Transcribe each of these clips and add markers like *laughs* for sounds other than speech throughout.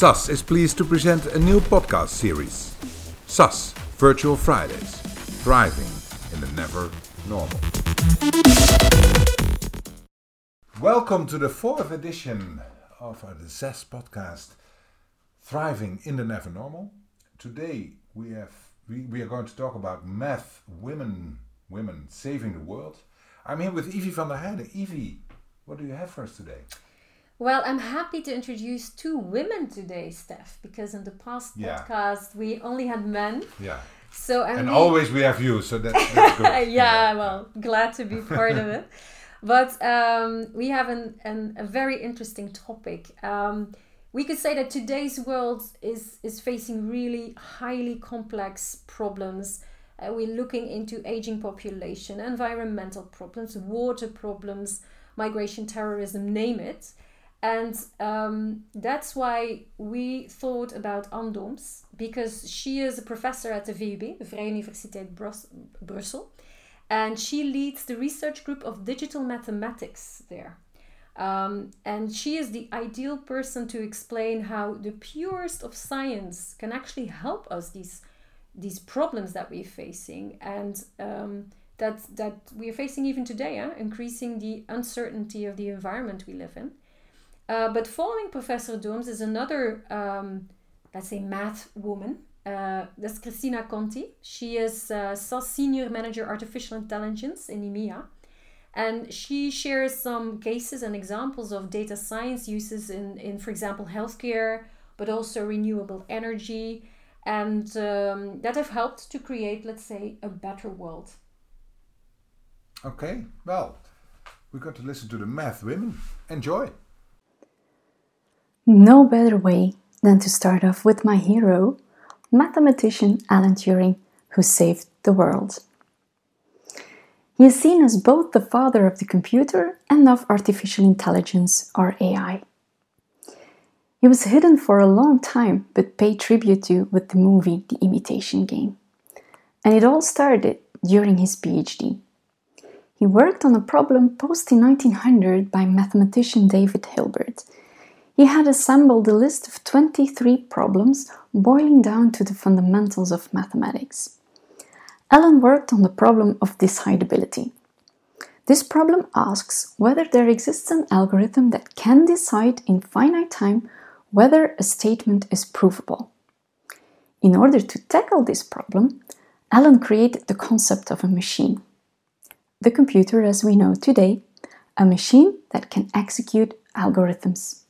SAS is pleased to present a new podcast series SAS Virtual Fridays Thriving in the Never Normal. Welcome to the fourth edition of the SAS podcast Thriving in the Never Normal. Today we have we, we are going to talk about math women women saving the world. I'm here with Evie van der Heijden. Evie, what do you have for us today? Well, I'm happy to introduce two women today, Steph, because in the past Yeah. podcast we only had men. Yeah. So And really- always we have you, so that's, that's *laughs* good. yeah, well, glad to be part of it. But um, we have an, an, a very interesting topic. Um, we could say that today's world is, is facing really highly complex problems. Uh, we're looking into aging population, environmental problems, water problems, migration, terrorism, name it. And um, that's why we thought about Ann Dooms, because she is a professor at the VUB, the Vrije Universiteit Brus- Brussels, and she leads the research group of digital mathematics there. Um, and she is the ideal person to explain how the purest of science can actually help us these these problems that we're facing and um, that that we are facing even today, eh? increasing the uncertainty of the environment we live in. Uh, but following Professor Dooms is another, um, let's say, math woman. Uh, that's Cristina Conti. She is uh, SAS Senior Manager Artificial Intelligence in EMEA. And she shares some cases and examples of data science uses in, in for example, healthcare, but also renewable energy, and um, that have helped to create, let's say, a better world. Okay, well, we're going to listen to the math women. Enjoy. No better way than to start off with my hero, mathematician Alan Turing, who saved the world. He is seen as both the father of the computer and of artificial intelligence, or AI. He was hidden for a long time but paid tribute to with the movie The Imitation Game. And it all started during his PhD. He worked on a problem posed in 1900 by mathematician David Hilbert. He had assembled a list of 23 problems boiling down to the fundamentals of mathematics. Alan worked on the problem of decidability. This problem asks whether there exists an algorithm that can decide in finite time whether a statement is provable. In order to tackle this problem, Alan created the concept of a machine. The computer as we know today, a machine that can execute algorithms.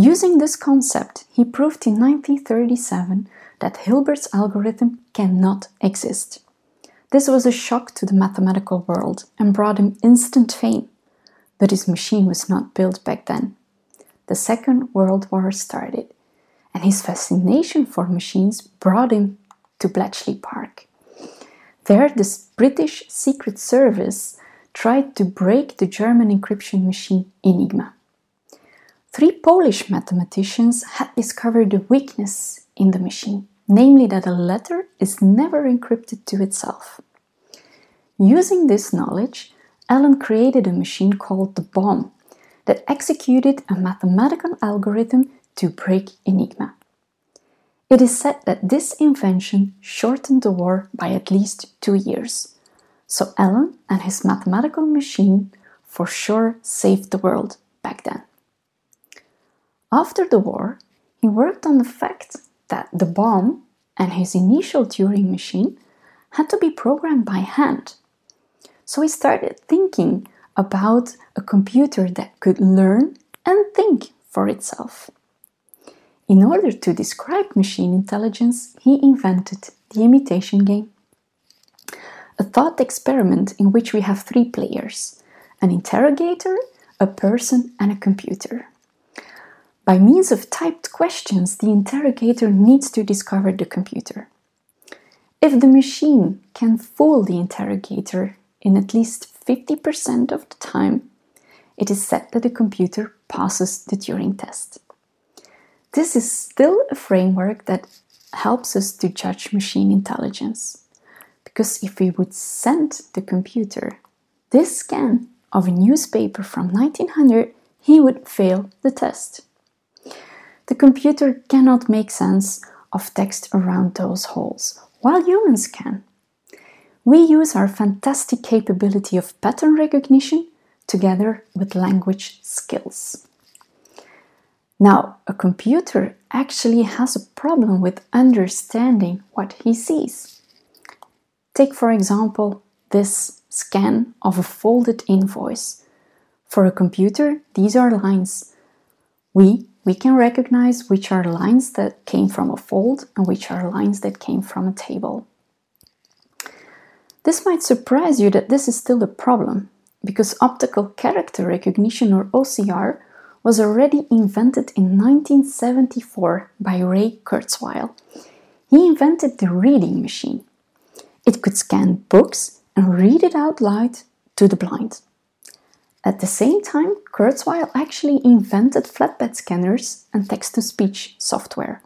Using this concept, he proved in 1937 that Hilbert's algorithm cannot exist. This was a shock to the mathematical world and brought him instant fame, but his machine was not built back then. The Second World War started, and his fascination for machines brought him to Bletchley Park. There, the British Secret Service tried to break the German encryption machine Enigma. Three Polish mathematicians had discovered a weakness in the machine, namely that a letter is never encrypted to itself. Using this knowledge, Alan created a machine called the bombe that executed a mathematical algorithm to break Enigma. It is said that this invention shortened the war by at least two years. So Alan and his mathematical machine for sure saved the world back then. After the war, he worked on the fact that the bombe and his initial Turing machine had to be programmed by hand. So he started thinking about a computer that could learn and think for itself. In order to describe machine intelligence, he invented the imitation game. A thought experiment in which we have three players an interrogator, a person, and a computer. By means of typed questions, the interrogator needs to discover the computer. If the machine can fool the interrogator in at least 50% of the time, it is said that the computer passes the Turing test. This is still a framework that helps us to judge machine intelligence. Because if we would send the computer this scan of a newspaper from 1900, he would fail the test. The computer cannot make sense of text around those holes, while humans can. We use our fantastic capability of pattern recognition together with language skills. Now, a computer actually has a problem with understanding what he sees. Take, for example, this scan of a folded invoice. For a computer, these are lines. We, we can recognize which are lines that came from a fold and which are lines that came from a table. This might surprise you that this is still a problem, because optical character recognition or OCR was already invented in 1974 by Ray Kurzweil. He invented the reading machine. It could scan books and read it out loud to the blind. At the same time, Kurzweil actually invented flatbed scanners and text to speech software.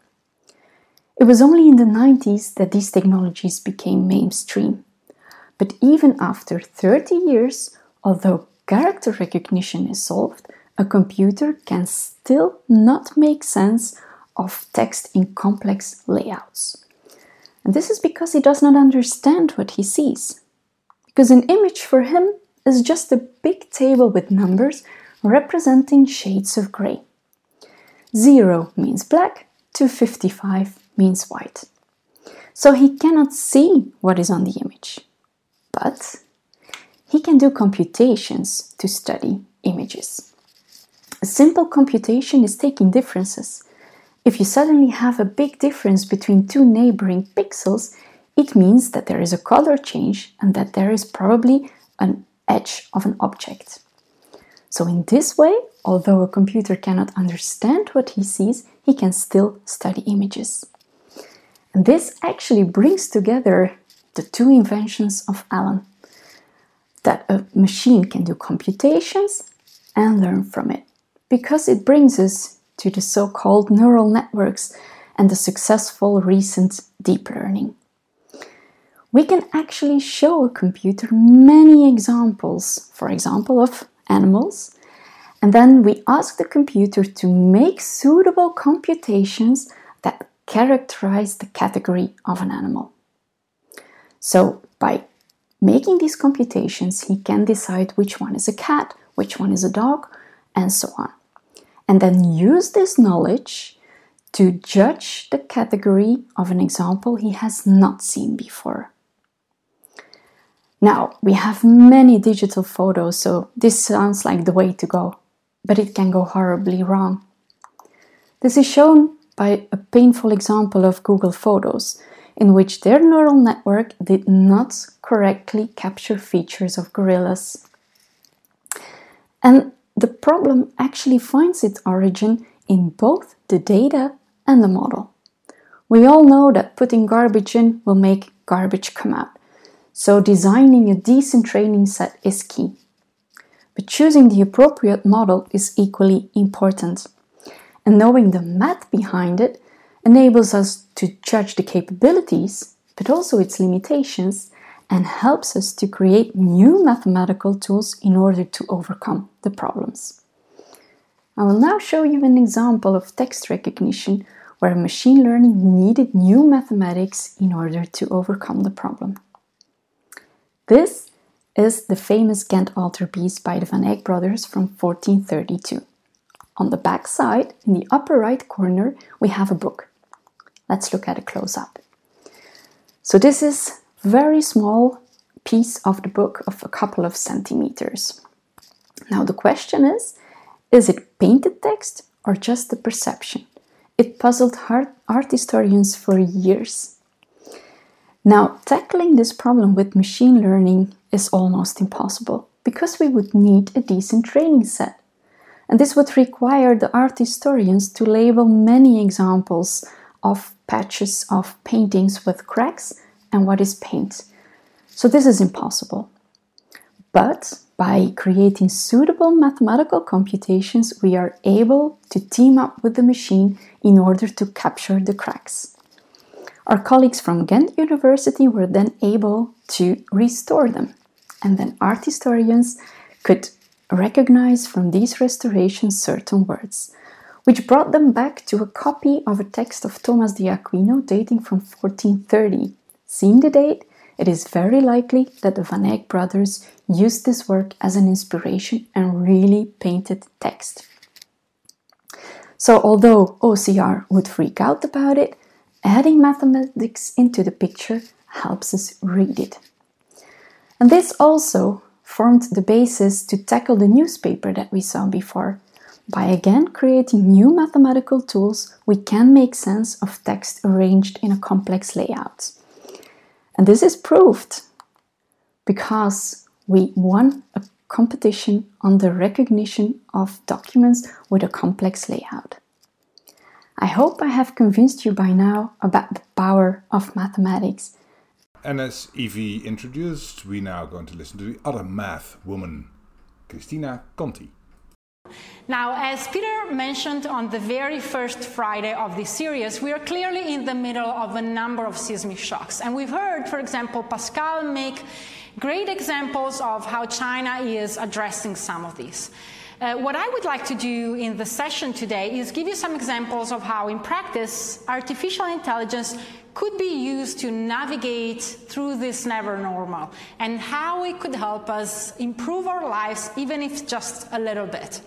It was only in the 90s that these technologies became mainstream. But even after 30 years, although character recognition is solved, a computer can still not make sense of text in complex layouts. And this is because he does not understand what he sees. Because an image for him is just a big table with numbers representing shades of grey. Zero means black, 255 means white. So he cannot see what is on the image. But he can do computations to study images. A simple computation is taking differences. If you suddenly have a big difference between two neighboring pixels, it means that there is a color change and that there is probably an edge of an object. So, in this way, although a computer cannot understand what he sees, he can still study images. And this actually brings together the two inventions of Alan that a machine can do computations and learn from it because it brings us to the so called neural networks and the successful recent deep learning. We can actually show a computer many examples, for example, of animals, and then we ask the computer to make suitable computations that characterize the category of an animal. So, by making these computations, he can decide which one is a cat, which one is a dog, and so on and then use this knowledge to judge the category of an example he has not seen before. Now, we have many digital photos, so this sounds like the way to go, but it can go horribly wrong. This is shown by a painful example of Google Photos, in which their neural network did not correctly capture features of gorillas. And the problem actually finds its origin in both the data and the model. We all know that putting garbage in will make garbage come out, so designing a decent training set is key. But choosing the appropriate model is equally important, and knowing the math behind it enables us to judge the capabilities, but also its limitations, and helps us to create new mathematical tools in order to overcome the problems. I will now show you an example of text recognition where machine learning needed new mathematics in order to overcome the problem. This is the famous Ghent altarpiece by the Van Eyck brothers from 1432. On the back side, in the upper right corner, we have a book. Let's look at a close up. So this is a very small piece of the book of a couple of centimeters. Now the question is, is it painted text or just a perception? It puzzled art historians for years. Now, tackling this problem with machine learning is almost impossible because we would need a decent training set. And this would require the art historians to label many examples of patches of paintings with cracks and what is paint. So this is impossible. But by creating suitable mathematical computations, we are able to team up with the machine in order to capture the cracks. Our colleagues from Ghent University were then able to restore them, and then art historians could recognize from these restorations certain words, which brought them back to a copy of a text of Thomas de Aquino dating from 1430. Seeing the date, it is very likely that the Van Eyck brothers used this work as an inspiration and really painted text. So, although OCR would freak out about it, adding mathematics into the picture helps us read it. And this also formed the basis to tackle the newspaper that we saw before. By again creating new mathematical tools, we can make sense of text arranged in a complex layout. And this is proved because we won a competition on the recognition of documents with a complex layout. I hope I have convinced you by now about the power of mathematics. And as Evie introduced, we're now going to listen to the other math woman, Cristina Conti. Now, as Peter mentioned on the very first Friday of this series, we are clearly in the middle of a number of seismic shocks. And we've heard, for example, Pascal make great examples of how China is addressing some of these. Uh, what I would like to do in the session today is give you some examples of how, in practice, artificial intelligence could be used to navigate through this never normal and how it could help us improve our lives, even if just a little bit.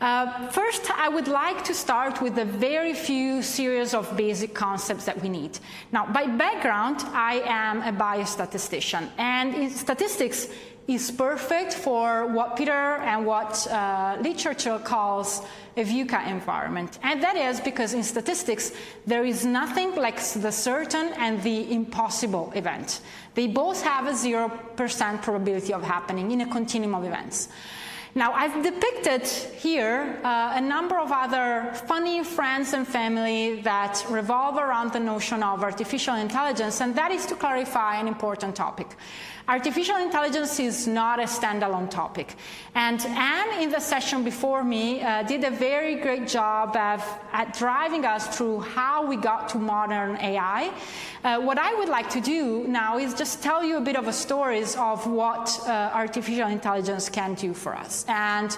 Uh, first, I would like to start with a very few series of basic concepts that we need. Now, by background, I am a biostatistician, and in statistics is perfect for what Peter and what uh, literature calls a VUCA environment. And that is because in statistics, there is nothing like the certain and the impossible event. They both have a 0% probability of happening in a continuum of events. Now, I've depicted here uh, a number of other funny friends and family that revolve around the notion of artificial intelligence, and that is to clarify an important topic. Artificial intelligence is not a standalone topic. And Ann, in the session before me, uh, did a very great job of, at driving us through how we got to modern AI. Uh, what I would like to do now is just tell you a bit of a stories of what uh, artificial intelligence can do for us. And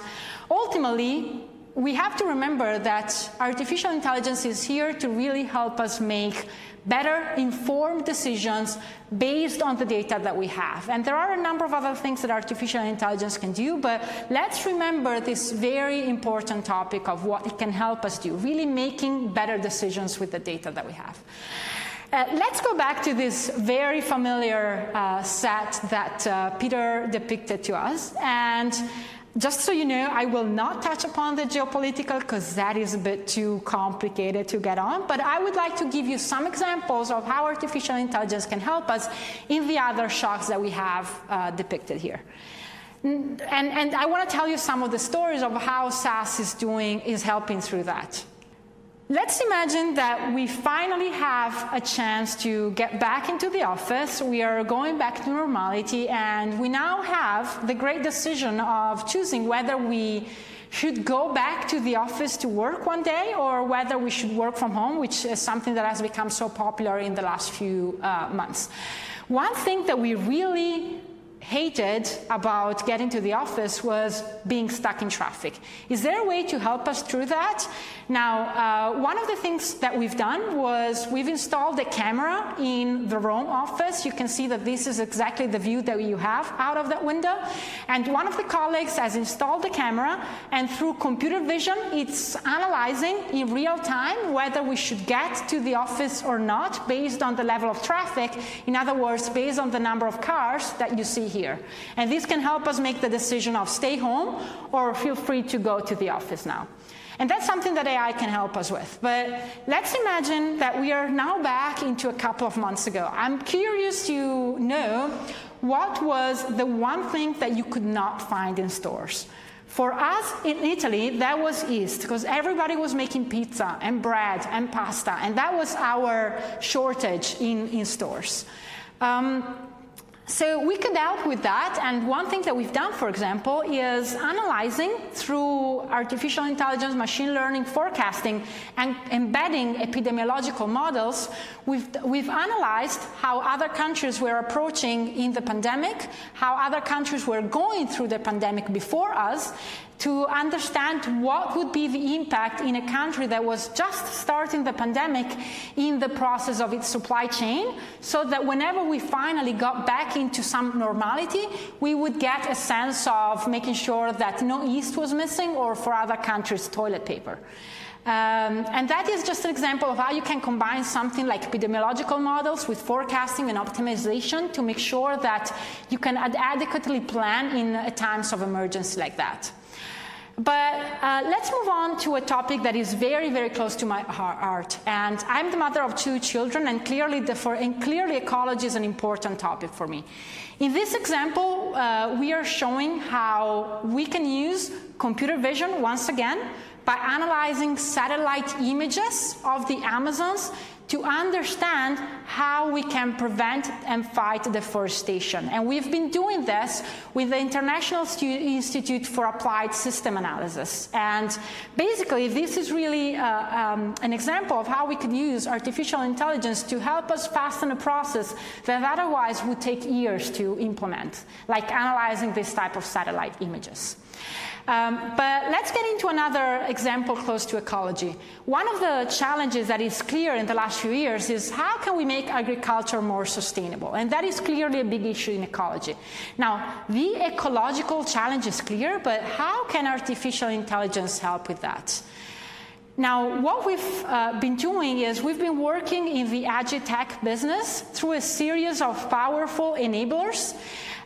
ultimately, we have to remember that artificial intelligence is here to really help us make better informed decisions based on the data that we have. And there are a number of other things that artificial intelligence can do, but let's remember this very important topic of what it can help us do, really making better decisions with the data that we have. Uh, let's go back to this very familiar uh, set that uh, Peter depicted to us. And just so you know, I will not touch upon the geopolitical because that is a bit too complicated to get on, but I would like to give you some examples of how artificial intelligence can help us in the other shocks that we have uh, depicted here. And, and I want to tell you some of the stories of how SAS is doing, is helping through that. Let's imagine that we finally have a chance to get back into the office. We are going back to normality, and we now have the great decision of choosing whether we should go back to the office to work one day or whether we should work from home, which is something that has become so popular in the last few uh, months. One thing that we really hated about getting to the office was being stuck in traffic. Is there a way to help us through that? Now, uh, one of the things that we've done was we've installed a camera in the Rome office. You can see that this is exactly the view that you have out of that window. And one of the colleagues has installed the camera, and through computer vision, it's analyzing in real time whether we should get to the office or not based on the level of traffic. In other words, based on the number of cars that you see here. And this can help us make the decision of stay home or feel free to go to the office now. And that's something that AI can help us with. But let's imagine that we are now back into a couple of months ago. I'm curious to know what was the one thing that you could not find in stores. For us in Italy, that was yeast, because everybody was making pizza and bread and pasta, and that was our shortage in, in stores. Um, so we could help with that, and one thing that we've done, for example, is analyzing through artificial intelligence, machine learning, forecasting, and embedding epidemiological models. We've, we've analyzed how other countries were approaching in the pandemic, how other countries were going through the pandemic before us, to understand what would be the impact in a country that was just starting the pandemic in the process of its supply chain, so that whenever we finally got back into some normality, we would get a sense of making sure that no yeast was missing or for other countries, toilet paper. Um, and that is just an example of how you can combine something like epidemiological models with forecasting and optimization to make sure that you can ad- adequately plan in times of emergency like that. But uh, let's move on to a topic that is very, very close to my heart. And I'm the mother of two children, and clearly, the, for, and clearly ecology is an important topic for me. In this example, uh, we are showing how we can use computer vision once again by analyzing satellite images of the Amazons to understand how we can prevent and fight deforestation. And we've been doing this with the International Institute for Applied System Analysis. And basically, this is really uh, um, an example of how we could use artificial intelligence to help us fasten a process that otherwise would take years to implement, like analyzing this type of satellite images. Um, but let's get into another example close to ecology. One of the challenges that is clear in the last few years is how can we make agriculture more sustainable? And that is clearly a big issue in ecology. Now, the ecological challenge is clear, but how can artificial intelligence help with that? Now, what we've uh, been doing is we've been working in the agritech business through a series of powerful enablers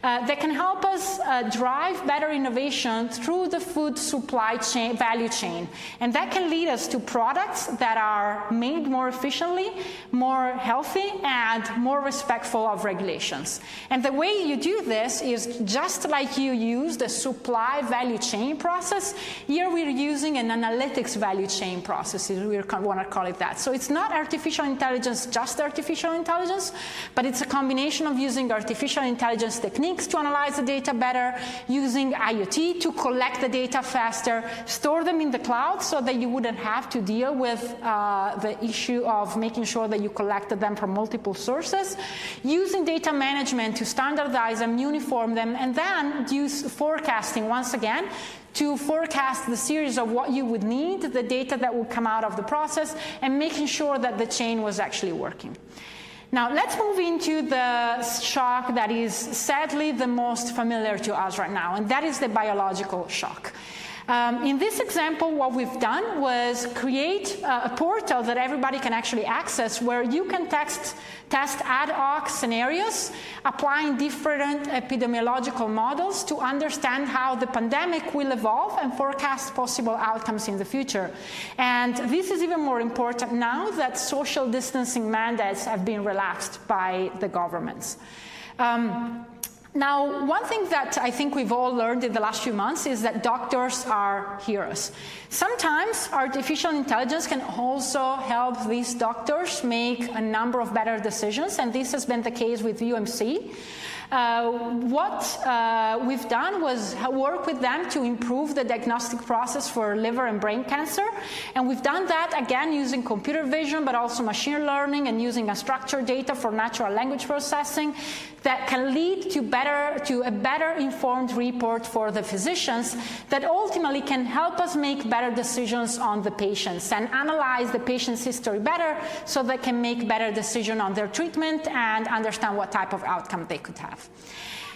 uh, that can help us uh, drive better innovation through the food supply chain, value chain. And that can lead us to products that are made more efficiently, more healthy, and more respectful of regulations. And the way you do this is just like you use the supply value chain process, here we're using an analytics value chain process, we want to call it that. So it's not artificial intelligence, just artificial intelligence, but it's a combination of using artificial intelligence techniques techniques to analyze the data better, using IoT to collect the data faster, store them in the cloud so that you wouldn't have to deal with uh, the issue of making sure that you collected them from multiple sources, using data management to standardize them, uniform them, and then use forecasting once again to forecast the series of what you would need, the data that would come out of the process, and making sure that the chain was actually working. Now, let's move into the shock that is sadly the most familiar to us right now, and that is the biological shock. Um, in this example, what we've done was create a portal that everybody can actually access where you can text, test ad hoc scenarios, applying different epidemiological models to understand how the pandemic will evolve and forecast possible outcomes in the future. And this is even more important now that social distancing mandates have been relaxed by the governments. Um, now, one thing that I think we've all learned in the last few months is that doctors are heroes. Sometimes artificial intelligence can also help these doctors make a number of better decisions, and this has been the case with UMC. Uh, what uh, we've done was work with them to improve the diagnostic process for liver and brain cancer. And we've done that again using computer vision, but also machine learning and using unstructured data for natural language processing that can lead to better to a better informed report for the physicians that ultimately can help us make better decisions on the patients and analyze the patient's history better so they can make better decision on their treatment and understand what type of outcome they could have have.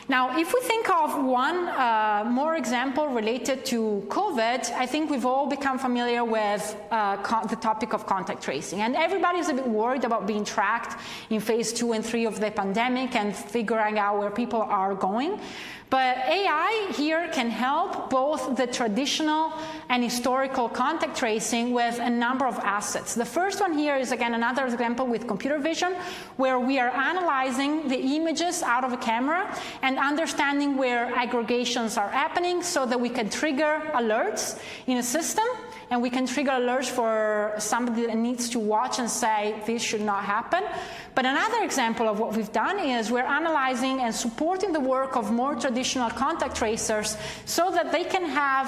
Now, if we think of one uh, more example related to COVID, I think we've all become familiar with uh, the topic of contact tracing. And everybody's a bit worried about being tracked in phase two and three of the pandemic and figuring out where people are going. But AI here can help both the traditional and historical contact tracing with a number of assets. The first one here is again another example with computer vision, where we are analyzing the images out of a camera and understanding where aggregations are happening so that we can trigger alerts in a system and we can trigger alerts for somebody that needs to watch and say, this should not happen. But another example of what we've done is we're analyzing and supporting the work of more traditional contact tracers so that they can have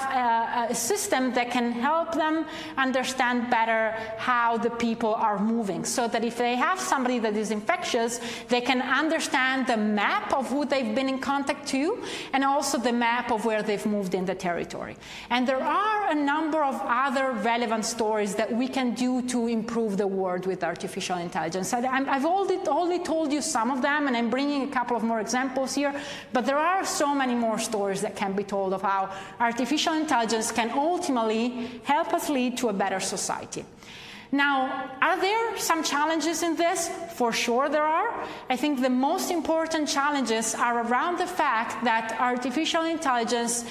a, a system that can help them understand better how the people are moving. So that if they have somebody that is infectious, they can understand the map of who they've been in contact to and also the map of where they've moved in the territory. And there are a number of other relevant stories that we can do to improve the world with artificial intelligence. I've only, only told you some of them, and I'm bringing a couple of more examples here, but there are so many more stories that can be told of how artificial intelligence can ultimately help us lead to a better society. Now, are there some challenges in this? For sure there are. I think the most important challenges are around the fact that artificial intelligence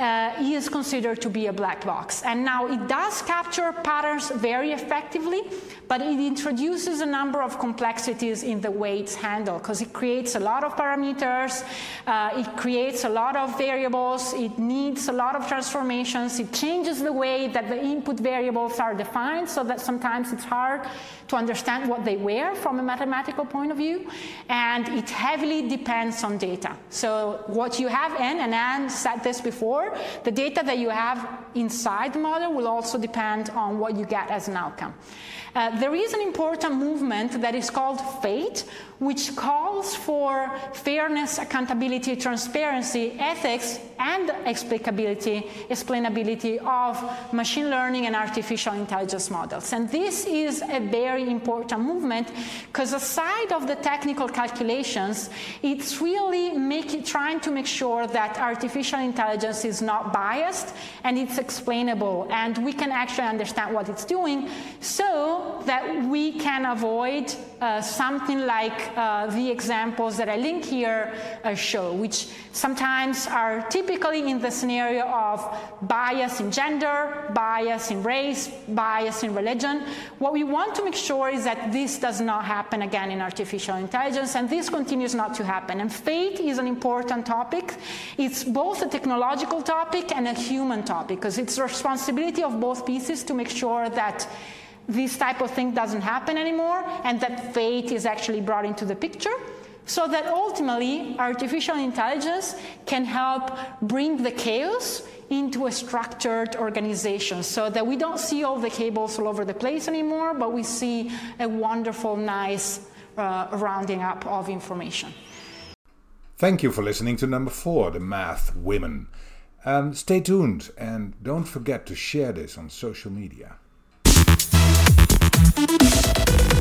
uh, is considered to be a black box. And now it does capture patterns very effectively, but it introduces a number of complexities in the way it's handled because it creates a lot of parameters, uh, it creates a lot of variables, it needs a lot of transformations, it changes the way that the input variables are defined so that sometimes it's hard to understand what they were from a mathematical point of view, and it heavily depends on data. So what you have in, and Ann said this before, the data that you have inside the model will also depend on what you get as an outcome. Uh, there is an important movement that is called FATE, which calls for fairness, accountability, transparency, ethics, and explicability, explainability of machine learning and artificial intelligence models. And this is a very important movement because aside of the technical calculations, it's really trying to make sure that artificial intelligence is not biased and it's explainable and we can actually understand what it's doing so that we can avoid uh, something like uh, the examples that I link here uh, show, which sometimes are typically in the scenario of bias in gender, bias in race, bias in religion. What we want to make sure is that this does not happen again in artificial intelligence, and this continues not to happen. And FATE is an important topic. It's both a technological topic and a human topic, because it's the responsibility of both pieces to make sure that this type of thing doesn't happen anymore and that fate is actually brought into the picture so that ultimately artificial intelligence can help bring the chaos into a structured organization so that we don't see all the cables all over the place anymore, but we see a wonderful, nice uh, rounding up of information. Thank you for listening to number four, The Math Women. Um, stay tuned and don't forget to share this on social media. Thank you.